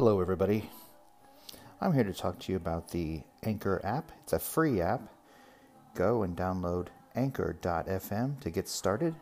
Hello, everybody. I'm here to talk to you about the Anchor app. It's a free app. Go and download anchor.fm to get started.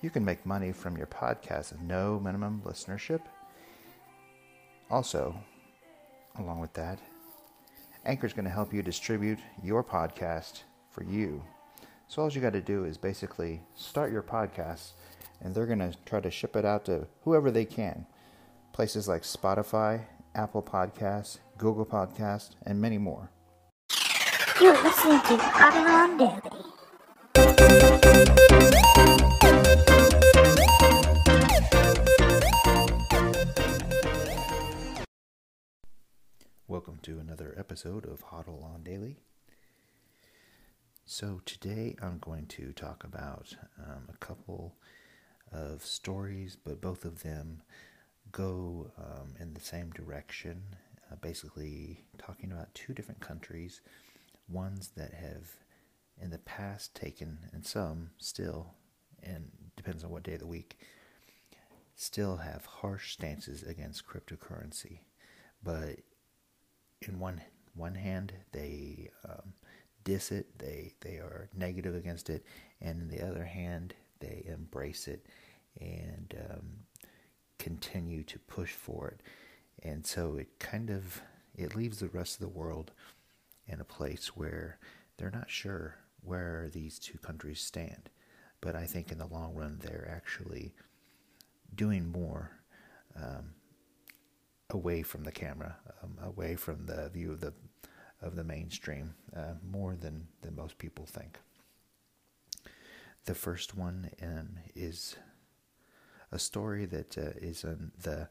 You can make money from your podcast with no minimum listenership. Also, along with that, Anchor is going to help you distribute your podcast for you. So all you got to do is basically start your podcast, and they're going to try to ship it out to whoever they can places like Spotify, Apple Podcasts, Google Podcasts, and many more. You're listening to Hodl On Daily. Welcome to another episode of Hodl On Daily. So, today I'm going to talk about um, a couple of stories, but both of them go um, in the same direction. Uh, basically, talking about two different countries, ones that have in the past taken, and some still, and depends on what day of the week, still have harsh stances against cryptocurrency. But in one one hand, they um, diss it, they they are negative against it, and in the other hand, they embrace it and um, continue to push for it. And so it kind of it leaves the rest of the world in a place where they're not sure where these two countries stand. But I think in the long run, they're actually doing more um, away from the camera, um, away from the view of the of the mainstream, uh, more than than most people think. The first one um, is a story that uh, is on the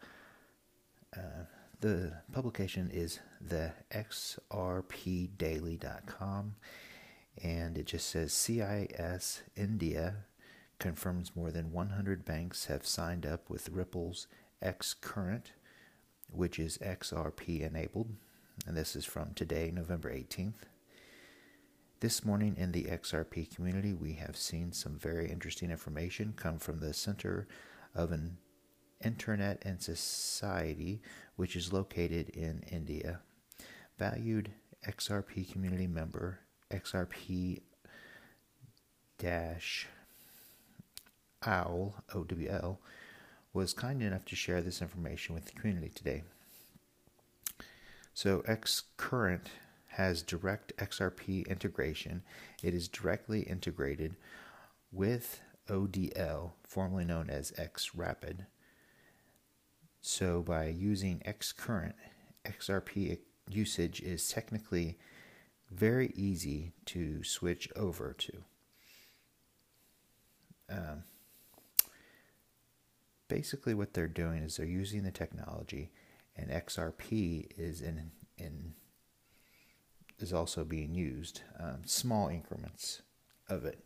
uh, the publication is the xrpdaily.com and it just says CIS India confirms more than 100 banks have signed up with Ripple's X Current, which is XRP enabled. And this is from today, November 18th. This morning in the XRP community, we have seen some very interesting information come from the Center of an Internet and Society, which is located in India. Valued XRP community member XRP dash OWL, OWL, was kind enough to share this information with the community today. So, X Current has direct XRP integration. It is directly integrated with ODL, formerly known as X Rapid. So, by using X Current, XRP usage is technically very easy to switch over to. Um, basically, what they're doing is they're using the technology, and XRP is in in is also being used, um, small increments of it.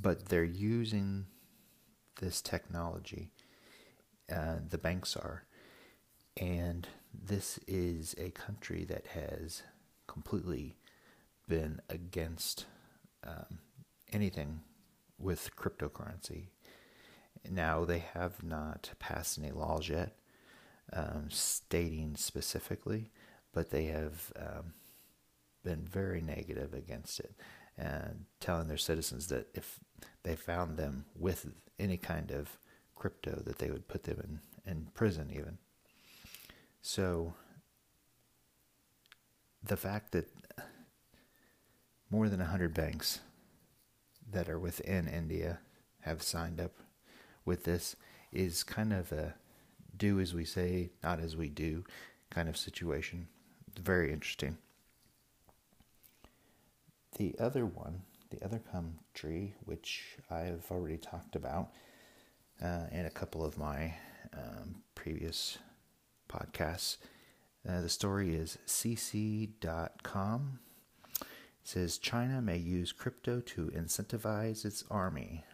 But they're using this technology, uh, the banks are, and this is a country that has completely been against um, anything with cryptocurrency. Now, they have not passed any laws yet um, stating specifically, but they have um, been very negative against it and telling their citizens that if they found them with any kind of crypto, that they would put them in, in prison even. So the fact that more than 100 banks that are within India have signed up with this is kind of a do as we say, not as we do kind of situation. Very interesting. The other one, the other country, which I've already talked about uh, in a couple of my um, previous podcasts, uh, the story is cc.com. It says China may use crypto to incentivize its army.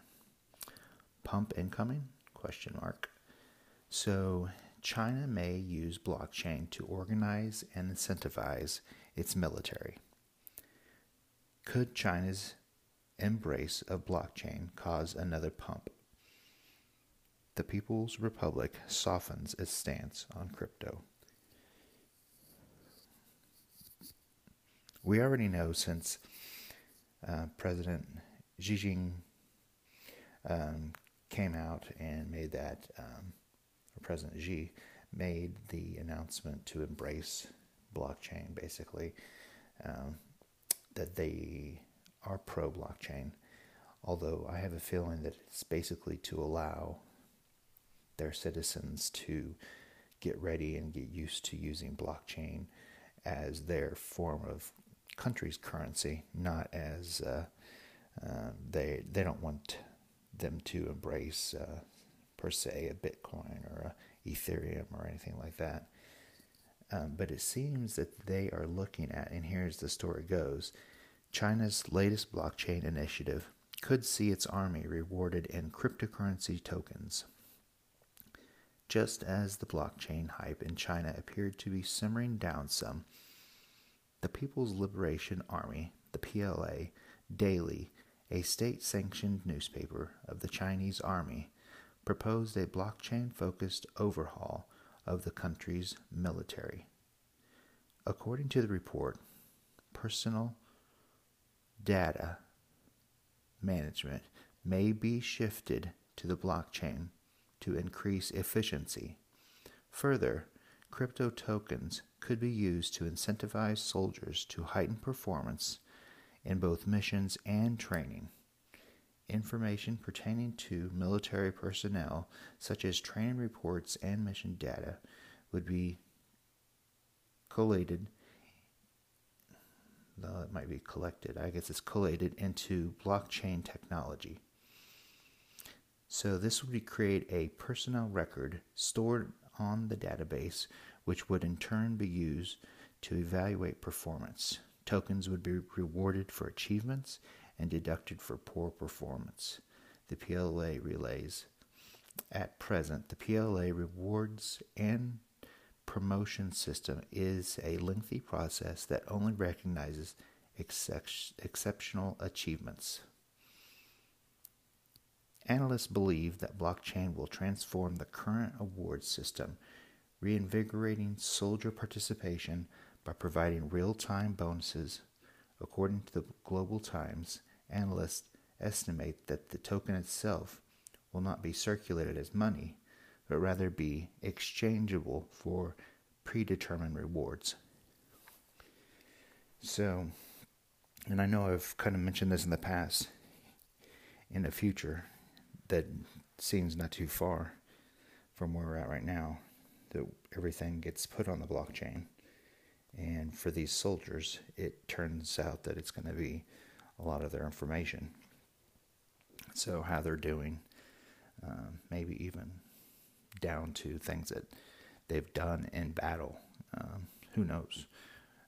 Pump incoming? Question mark. So China may use blockchain to organize and incentivize its military. Could China's embrace of blockchain cause another pump? the People's Republic softens its stance on crypto. We already know since uh, President Xi Jinping um, came out and made that, um, or President Xi made the announcement to embrace blockchain, basically, um, that they are pro blockchain. Although I have a feeling that it's basically to allow their citizens to get ready and get used to using blockchain as their form of country's currency, not as uh, uh, they they don't want them to embrace uh, per se a Bitcoin or a Ethereum or anything like that. Um, but it seems that they are looking at, and here's the story goes China's latest blockchain initiative could see its army rewarded in cryptocurrency tokens. Just as the blockchain hype in China appeared to be simmering down some, the People's Liberation Army, the PLA, daily, a state sanctioned newspaper of the Chinese Army, proposed a blockchain focused overhaul of the country's military. According to the report, personal data management may be shifted to the blockchain to increase efficiency. Further, crypto tokens could be used to incentivize soldiers to heighten performance in both missions and training. Information pertaining to military personnel, such as training reports and mission data, would be collated. Though it might be collected, I guess it's collated into blockchain technology. So this would create a personnel record stored on the database, which would in turn be used to evaluate performance. Tokens would be rewarded for achievements and deducted for poor performance. The PLA relays. At present, the PLA rewards and promotion system is a lengthy process that only recognizes excep- exceptional achievements. Analysts believe that blockchain will transform the current award system, reinvigorating soldier participation by providing real time bonuses. According to the Global Times, analysts estimate that the token itself will not be circulated as money, but rather be exchangeable for predetermined rewards. So, and I know I've kind of mentioned this in the past, in the future, that seems not too far from where we're at right now, that everything gets put on the blockchain. And for these soldiers, it turns out that it's going to be a lot of their information. So, how they're doing, um, maybe even down to things that they've done in battle. Um, who knows?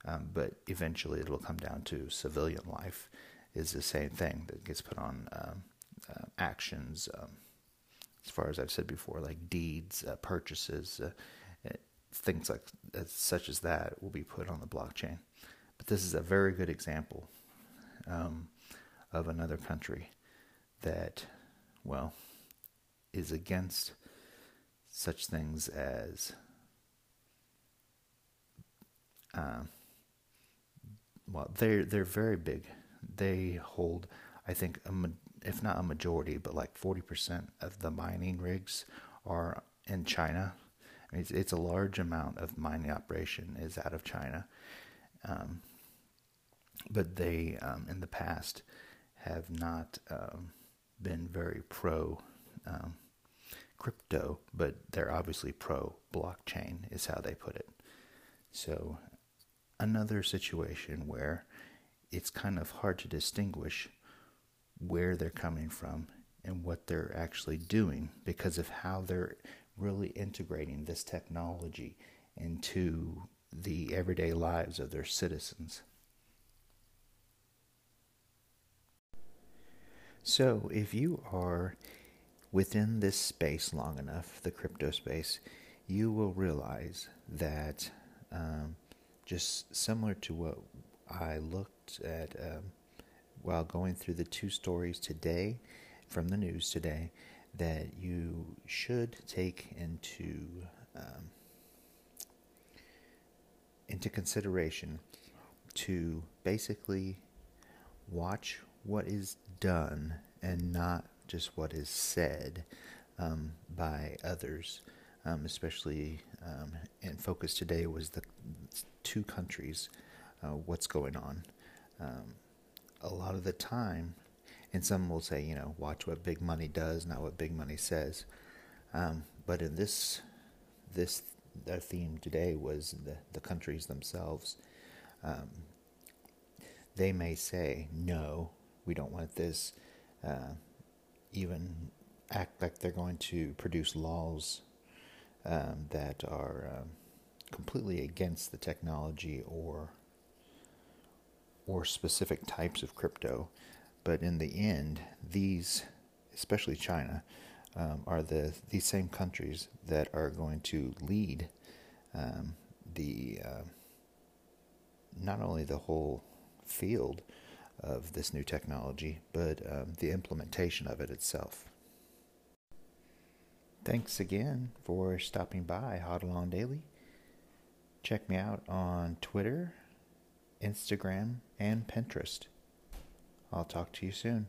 Um, but eventually, it'll come down to civilian life, is the same thing that gets put on um, uh, actions. Um, as far as I've said before, like deeds, uh, purchases, uh, things like uh, such as that will be put on the blockchain. But this is a very good example um, of another country that, well, is against such things as uh, well, they're they're very big. They hold, I think, a, if not a majority, but like forty percent of the mining rigs are in China I it's, it's a large amount of mining operation is out of China. Um, but they, um, in the past, have not um, been very pro um, crypto, but they're obviously pro blockchain, is how they put it. So, another situation where it's kind of hard to distinguish where they're coming from and what they're actually doing because of how they're really integrating this technology into the everyday lives of their citizens. So, if you are within this space long enough, the crypto space, you will realize that um, just similar to what I looked at um, while going through the two stories today from the news today, that you should take into um, into consideration to basically watch what is done and not just what is said um, by others, um, especially um, and focus today was the two countries, uh, what's going on. Um, a lot of the time, and some will say, you know, watch what big money does, not what big money says. Um, but in this, this their theme today was the, the countries themselves. Um, they may say, no, we don't want this, uh, even act like they're going to produce laws um, that are um, completely against the technology or or specific types of crypto. But in the end, these, especially China, um, are the these same countries that are going to lead um, the uh, not only the whole field of this new technology, but um, the implementation of it itself. Thanks again for stopping by Hodl On Daily. Check me out on Twitter, Instagram, and Pinterest. I'll talk to you soon.